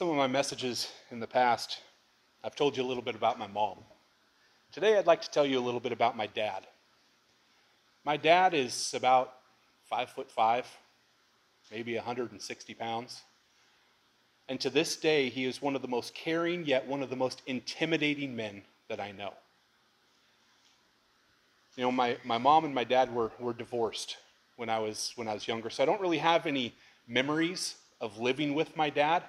some of my messages in the past, I've told you a little bit about my mom. Today, I'd like to tell you a little bit about my dad. My dad is about five foot five, maybe 160 pounds. And to this day, he is one of the most caring, yet one of the most intimidating men that I know. You know, my, my mom and my dad were, were divorced when I, was, when I was younger, so I don't really have any memories of living with my dad.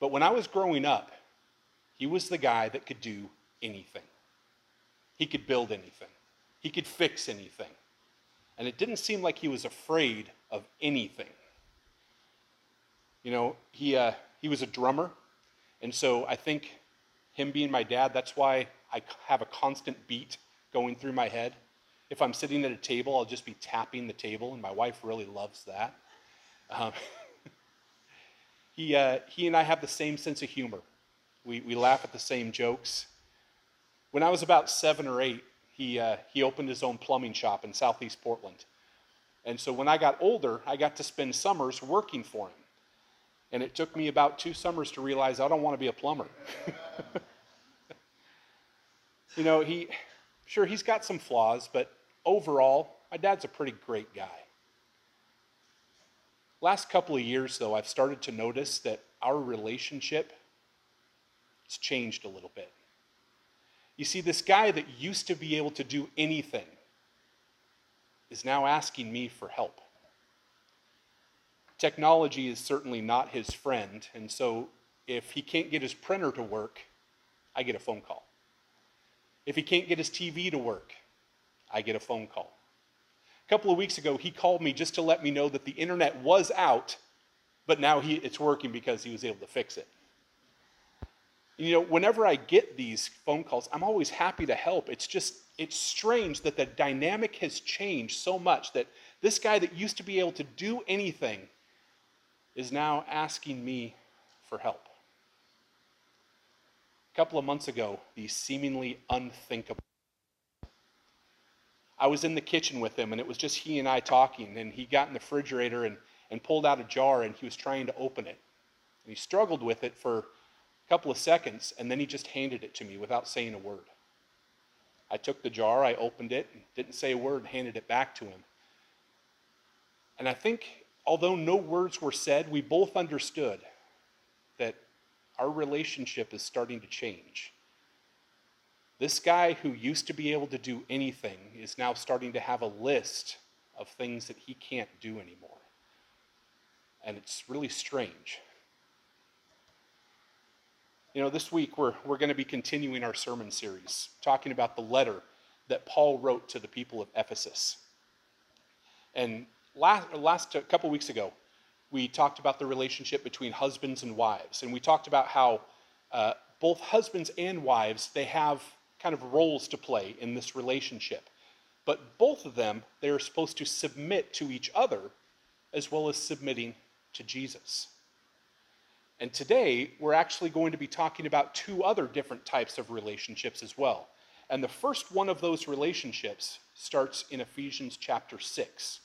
But when I was growing up, he was the guy that could do anything. He could build anything, he could fix anything. And it didn't seem like he was afraid of anything. You know, he, uh, he was a drummer. And so I think him being my dad, that's why I have a constant beat going through my head. If I'm sitting at a table, I'll just be tapping the table, and my wife really loves that. Um, he, uh, he and I have the same sense of humor. We, we laugh at the same jokes. When I was about seven or eight, he, uh, he opened his own plumbing shop in southeast Portland. And so when I got older, I got to spend summers working for him. And it took me about two summers to realize I don't want to be a plumber. you know, he, sure, he's got some flaws, but overall, my dad's a pretty great guy. Last couple of years, though, I've started to notice that our relationship has changed a little bit. You see, this guy that used to be able to do anything is now asking me for help. Technology is certainly not his friend, and so if he can't get his printer to work, I get a phone call. If he can't get his TV to work, I get a phone call. A couple of weeks ago, he called me just to let me know that the internet was out, but now he, it's working because he was able to fix it. You know, whenever I get these phone calls, I'm always happy to help. It's just, it's strange that the dynamic has changed so much that this guy that used to be able to do anything is now asking me for help. A couple of months ago, the seemingly unthinkable. I was in the kitchen with him, and it was just he and I talking, and he got in the refrigerator and, and pulled out a jar, and he was trying to open it. And he struggled with it for a couple of seconds, and then he just handed it to me without saying a word. I took the jar, I opened it, didn't say a word, and handed it back to him. And I think although no words were said, we both understood that our relationship is starting to change. This guy who used to be able to do anything is now starting to have a list of things that he can't do anymore. And it's really strange. You know, this week we're, we're going to be continuing our sermon series, talking about the letter that Paul wrote to the people of Ephesus. And last, last a couple weeks ago, we talked about the relationship between husbands and wives, and we talked about how uh, both husbands and wives they have kind of roles to play in this relationship, but both of them they are supposed to submit to each other as well as submitting to Jesus. And today we're actually going to be talking about two other different types of relationships as well. And the first one of those relationships starts in Ephesians chapter 6.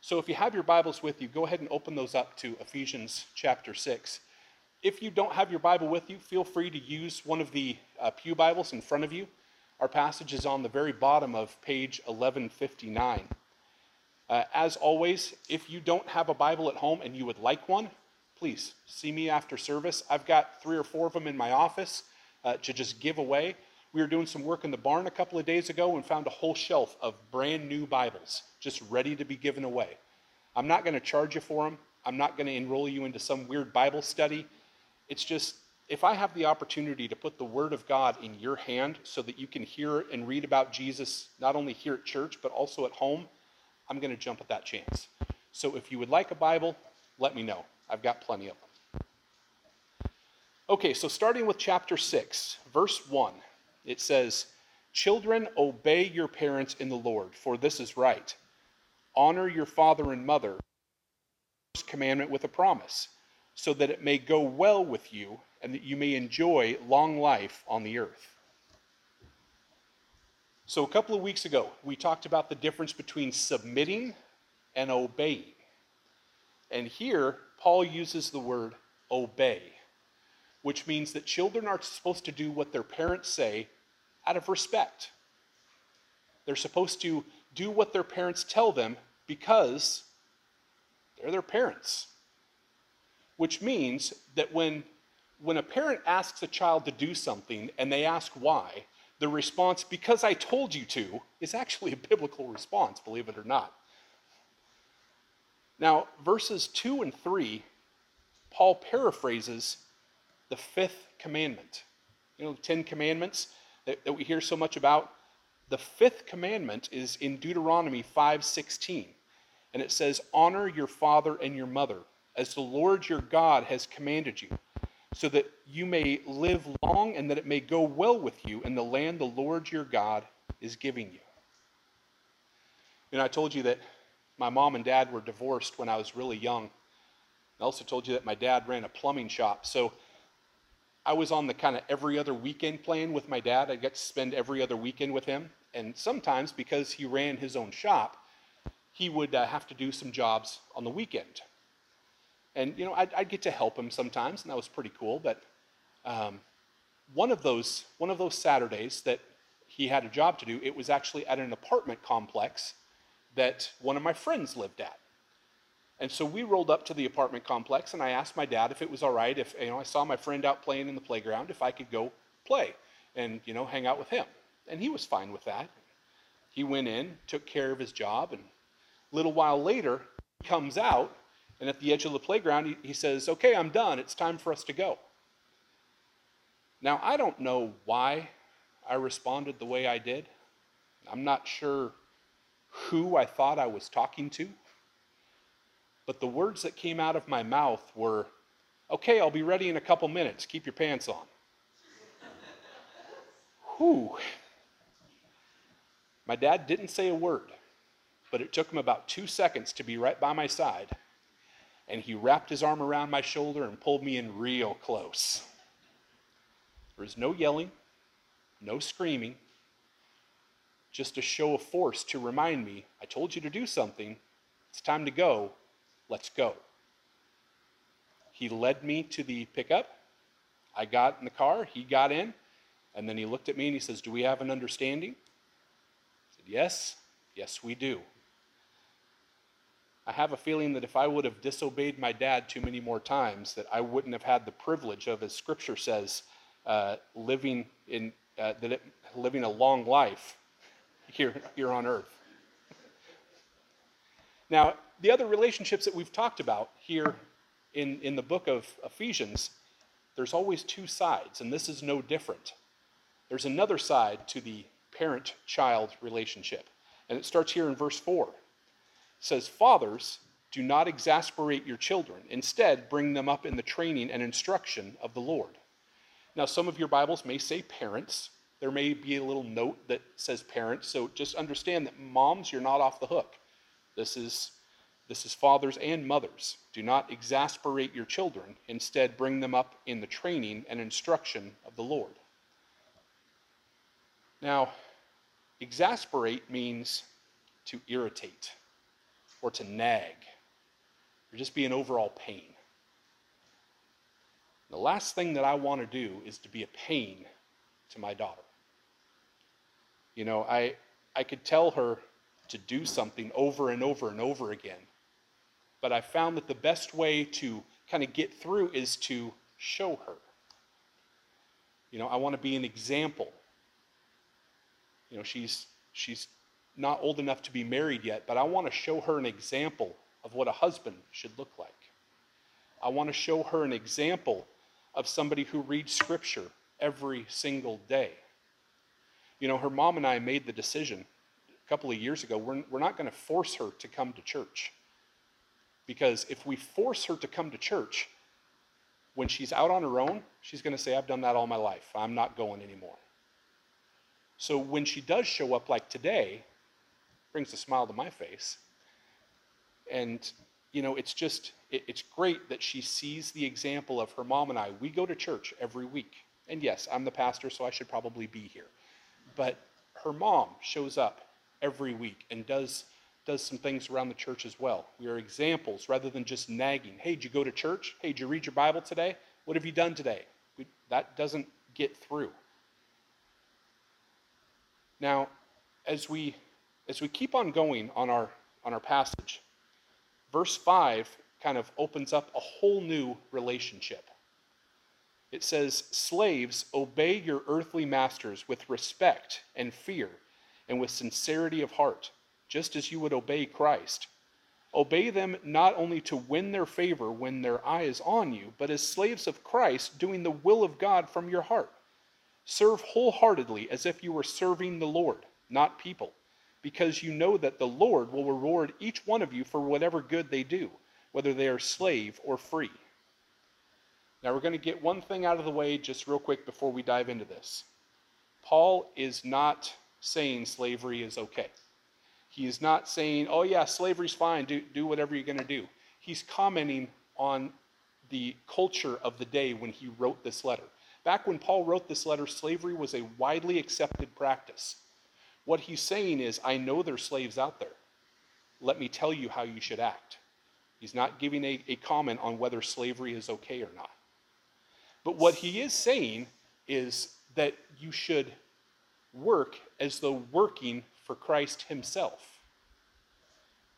So if you have your Bibles with you, go ahead and open those up to Ephesians chapter 6. If you don't have your Bible with you, feel free to use one of the uh, Pew Bibles in front of you. Our passage is on the very bottom of page 1159. Uh, as always, if you don't have a Bible at home and you would like one, please see me after service. I've got three or four of them in my office uh, to just give away. We were doing some work in the barn a couple of days ago and found a whole shelf of brand new Bibles just ready to be given away. I'm not going to charge you for them. I'm not going to enroll you into some weird Bible study. It's just, if I have the opportunity to put the Word of God in your hand so that you can hear and read about Jesus, not only here at church, but also at home, I'm going to jump at that chance. So if you would like a Bible, let me know. I've got plenty of them. Okay, so starting with chapter 6, verse 1 it says, Children, obey your parents in the Lord, for this is right. Honor your father and mother. First commandment with a promise, so that it may go well with you and that you may enjoy long life on the earth. So, a couple of weeks ago, we talked about the difference between submitting and obeying. And here, Paul uses the word obey. which means that children are supposed to do what their parents say out of respect. They're supposed to do what their parents tell them because they're their parents. Which means that when, when a parent asks a child to do something and they ask why, the response, because I told you to, is actually a biblical response, believe it or not. Now, verses 2 and 3, Paul paraphrases the fifth commandment. You know, the Ten Commandments that, that we hear so much about. The fifth commandment is in Deuteronomy 5:16, and it says, "Honor your father and your mother, as the Lord your God has commanded you, so that you may live long and that it may go well with you in the land the Lord your God is giving you." And I told you that my mom and dad were divorced when I was really young. I also told you that my dad ran a plumbing shop. So I was on the kind of every other weekend plan with my dad. I got to spend every other weekend with him. And sometimes, because he ran his own shop, he would uh, have to do some jobs on the weekend. And, you know, I'd, I'd, get to help him sometimes, and that was pretty cool. But um, one, of those, one of those Saturdays that he had a job to do, it was actually at an apartment complex that one of my friends lived at. And so we rolled up to the apartment complex, and I asked my dad if it was all right if you know I saw my friend out playing in the playground, if I could go play and you know hang out with him. And he was fine with that. He went in, took care of his job, and a little while later he comes out, and at the edge of the playground he, says, "Okay, I'm done. It's time for us to go." Now I don't know why I responded the way I did. I'm not sure who I thought I was talking to. But the words that came out of my mouth were, okay, I'll be ready in a couple minutes. Keep your pants on. Whew. My dad didn't say a word, but it took him about two seconds to be right by my side. And he wrapped his arm around my shoulder and pulled me in real close. There was no yelling, no screaming, just a show of force to remind me I told you to do something. It's time to go. Let's go. He led me to the pickup. I got in the car. He got in. And then he looked at me and he says, Do we have an understanding? I said, Yes. Yes, we do. I have a feeling that if I would have disobeyed my dad too many more times, that I wouldn't have had the privilege of, as Scripture says, uh, living in uh, that it, living a long life here, here on earth. Now, the other relationships that we've talked about here in, in the book of Ephesians, there's always two sides, and this is no different. There's another side to the parent child relationship, and it starts here in verse 4. Says, Fathers, do not exasperate your children. Instead, bring them up in the training and instruction of the Lord. Now, some of your Bibles may say parents, there may be a little note that says parents. So just understand that moms, you're not off the hook. This is this is fathers and mothers. Do not exasperate your children. Instead, bring them up in the training and instruction of the Lord. Now, exasperate means to irritate or to nag or just be an overall pain. The last thing that I want to do is to be a pain to my daughter. You know, I, I could tell her to do something over and over and over again. But I found that the best way to kind of get through is to show her. You know, I want to be an example. You know, she's she's not old enough to be married yet, but I want to show her an example of what a husband should look like. I want to show her an example of somebody who reads scripture every single day. You know, her mom and I made the decision a couple of years ago we're, we're not going to force her to come to church. Because if we force her to come to church, when she's out on her own, she's going to say, I've done that all my life. I'm not going anymore. So when she does show up like today, brings a smile to my face. And, you know, it's just, it, it's great that she sees the example of her mom and I. We go to church every week. And yes, I'm the pastor, so I should probably be here. But her mom shows up every week and does does some things around the church as well. We are examples rather than just nagging. Hey, did you go to church? Hey, did you read your Bible today? What have you done today? We, that doesn't get through. Now, as we as we keep on going on our on our passage, verse 5 kind of opens up a whole new relationship. It says, Slaves, obey your earthly masters with respect and fear and with sincerity of heart, just as you would obey Christ. Obey them not only to win their favor when their eye is on you, but as slaves of Christ, doing the will of God from your heart. Serve wholeheartedly as if you were serving the Lord, not people, because you know that the Lord will reward each one of you for whatever good they do, whether they are slave or free. Now, we're going to get one thing out of the way just real quick before we dive into this. Paul is not saying slavery is okay. He is not saying, oh, yeah, slavery's fine, do, do whatever you're going to do. He's commenting on the culture of the day when he wrote this letter. Back when Paul wrote this letter, slavery was a widely accepted practice. What he's saying is, I know there's slaves out there. Let me tell you how you should act. He's not giving a, a comment on whether slavery is okay or not. But what he is saying is that you should work as though working for Christ himself.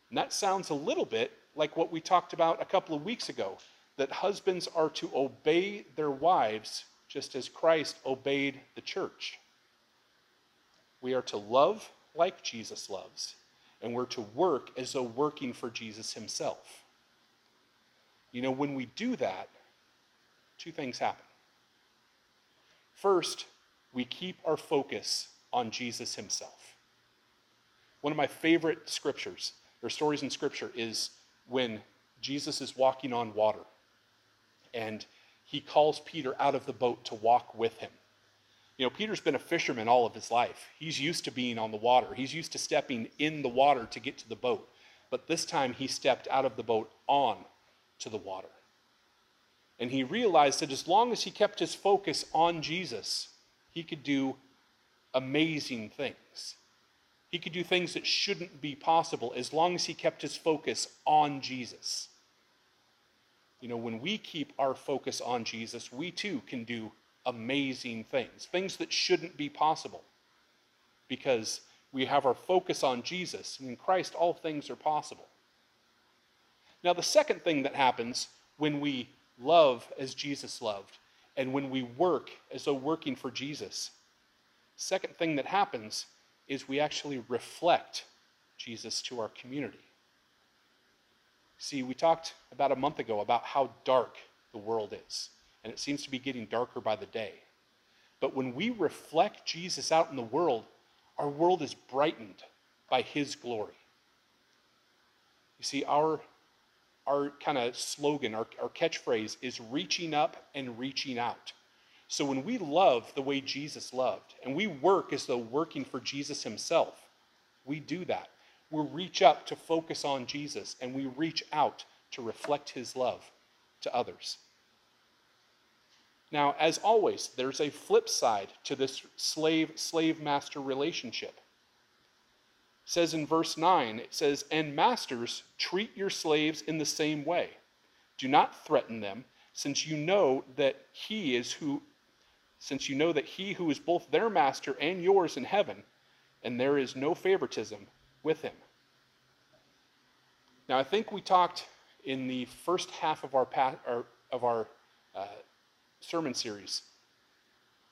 And that sounds a little bit like what we talked about a couple of weeks ago that husbands are to obey their wives just as Christ obeyed the church. We are to love like Jesus loves, and we're to work as though working for Jesus himself. You know, when we do that, two things happen. First, we keep our focus on Jesus himself. One of my favorite scriptures, or stories in scripture, is when Jesus is walking on water and he calls Peter out of the boat to walk with him. You know, Peter's been a fisherman all of his life. He's used to being on the water, he's used to stepping in the water to get to the boat. But this time he stepped out of the boat on to the water. And he realized that as long as he kept his focus on Jesus, he could do amazing things. He could do things that shouldn't be possible as long as he kept his focus on Jesus. You know, when we keep our focus on Jesus, we too can do amazing things, things that shouldn't be possible. Because we have our focus on Jesus, and in Christ, all things are possible. Now, the second thing that happens when we love as Jesus loved and when we work as though working for Jesus, second thing that happens is we actually reflect Jesus to our community. See, we talked about a month ago about how dark the world is, and it seems to be getting darker by the day. But when we reflect Jesus out in the world, our world is brightened by his glory. You see, our, our kind of slogan, our, our catchphrase is reaching up and reaching out. So when we love the way Jesus loved, and we work as though working for Jesus himself, we do that we reach up to focus on Jesus and we reach out to reflect his love to others. Now, as always, there's a flip side to this slave slave master relationship. It says in verse 9, it says, And masters, treat your slaves in the same way. Do not threaten them, since you know that he is who since you know that he who is both their master and yours in heaven, and there is no favoritism with him. Now, I think we talked in the first half of our, of our uh, sermon series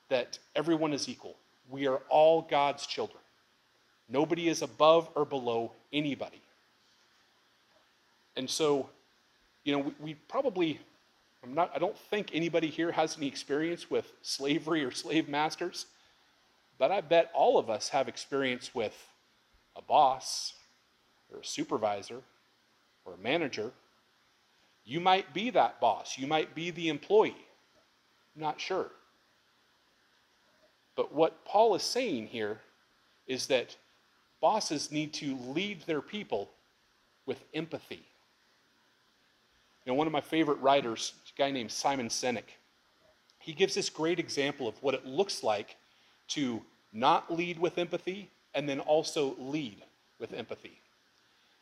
that everyone is equal. We are all God's children. Nobody is above or below anybody. And so, you know, we, we probably, I'm not, I don't think anybody here has any experience with slavery or slave masters, but I bet all of us have experience with a boss or a supervisor or a manager. You might be that boss, you might be the employee. Not sure. But what Paul is saying here is that bosses need to lead their people with empathy. You know, one of my favorite writers, a guy named Simon Sinek, he gives this great example of what it looks like to not lead with empathy and then also lead with empathy.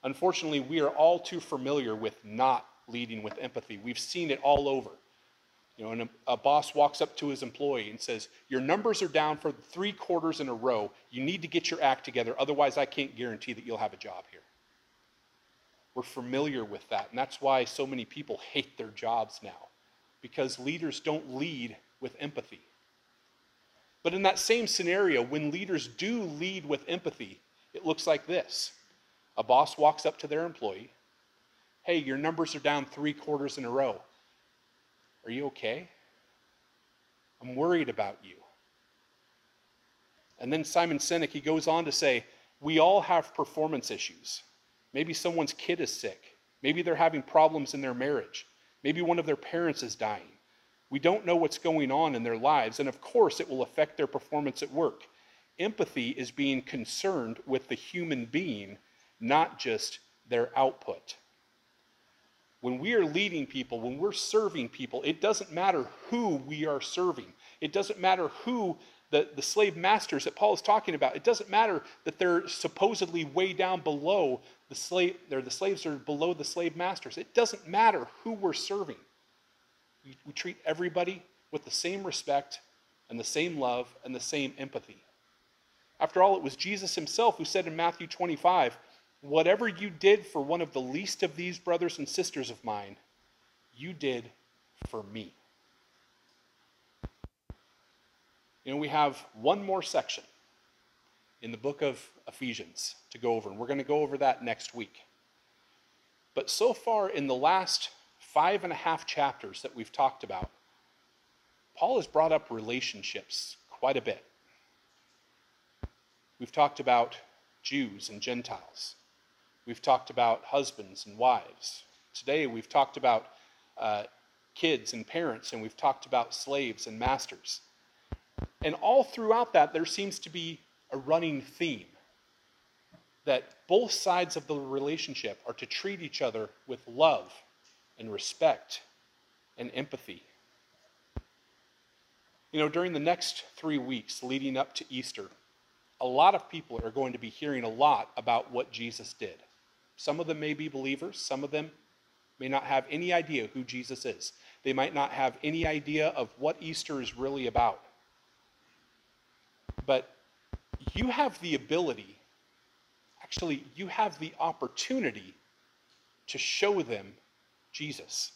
Unfortunately, we are all too familiar with not leading with empathy. We've seen it all over. You know, and a, a, boss walks up to his employee and says, Your numbers are down for three quarters in a row. You need to get your act together. Otherwise, I can't guarantee that you'll have a job here. We're familiar with that. And that's why so many people hate their jobs now, because leaders don't lead with empathy. But in that same scenario, when leaders do lead with empathy, it looks like this a boss walks up to their employee, Hey, your numbers are down three quarters in a row. Are you okay? I'm worried about you. And then Simon Sinek, he goes on to say, We all have performance issues. Maybe someone's kid is sick. Maybe they're having problems in their marriage. Maybe one of their parents is dying. We don't know what's going on in their lives, and of course, it will affect their performance at work. Empathy is being concerned with the human being, not just their output. When we are leading people, when we're serving people, it doesn't matter who we are serving. It doesn't matter who the, the slave masters that Paul is talking about. It doesn't matter that they're supposedly way down below the slave, they're the slaves are below the slave masters. It doesn't matter who we're serving. We, we treat everybody with the same respect and the same love and the same empathy. After all, it was Jesus himself who said in Matthew 25, Whatever you did for one of the least of these brothers and sisters of mine, you did for me. You know, we have one more section in the book of Ephesians to go over, and we're going to go over that next week. But so far, in the last five and a half chapters that we've talked about, Paul has brought up relationships quite a bit. We've talked about Jews and Gentiles. We've talked about husbands and wives. Today we've talked about uh, kids and parents, and we've talked about slaves and masters. And all throughout that, there seems to be a running theme that both sides of the relationship are to treat each other with love and respect and empathy. You know, during the next three weeks leading up to Easter, a lot of people are going to be hearing a lot about what Jesus did. Some of them may be believers, some of them may not have any idea who Jesus is. They might not have any idea of what Easter is really about. But you have the ability, actually, you have the opportunity to show them Jesus.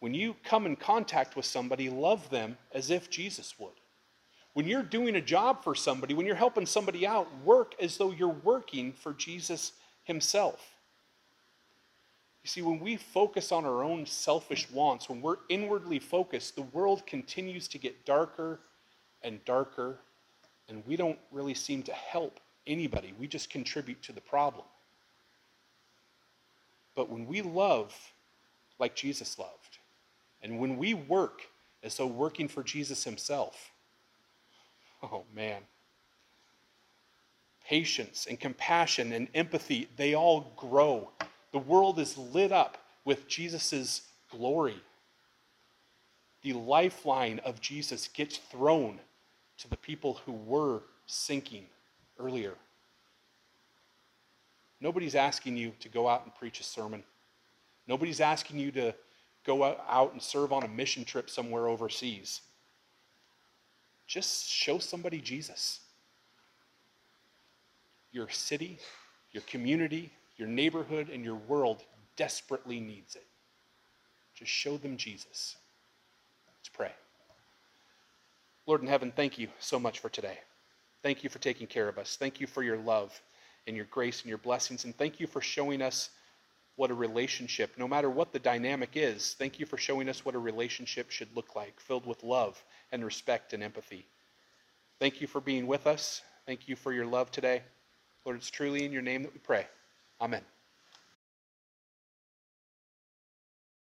When you come in contact with somebody, love them as if Jesus would. When you're doing a job for somebody, when you're helping somebody out, work as though you're working for Jesus himself. You see, when we focus on our own selfish wants, when we're inwardly focused, the world continues to get darker and darker, and we don't really seem to help anybody. We just contribute to the problem. But when we love like Jesus loved, and when we work as though working for Jesus himself, oh man, patience and compassion and empathy, they all grow. The world is lit up with Jesus' glory. The lifeline of Jesus gets thrown to the people who were sinking earlier. Nobody's asking you to go out and preach a sermon. Nobody's asking you to go out and serve on a mission trip somewhere overseas. Just show somebody Jesus your city, your community, your neighborhood, and your world desperately needs it. Just show them Jesus. Let's pray. Lord in heaven, thank you so much for today. Thank you for taking care of us. Thank you for your love and your grace and your blessings. And thank you for showing us what a relationship, no matter what the dynamic is, thank you for showing us what a relationship should look like, filled with love and respect and empathy. Thank you for being with us. Thank you for your love today. Lord, it's truly in your name that we pray. Amen.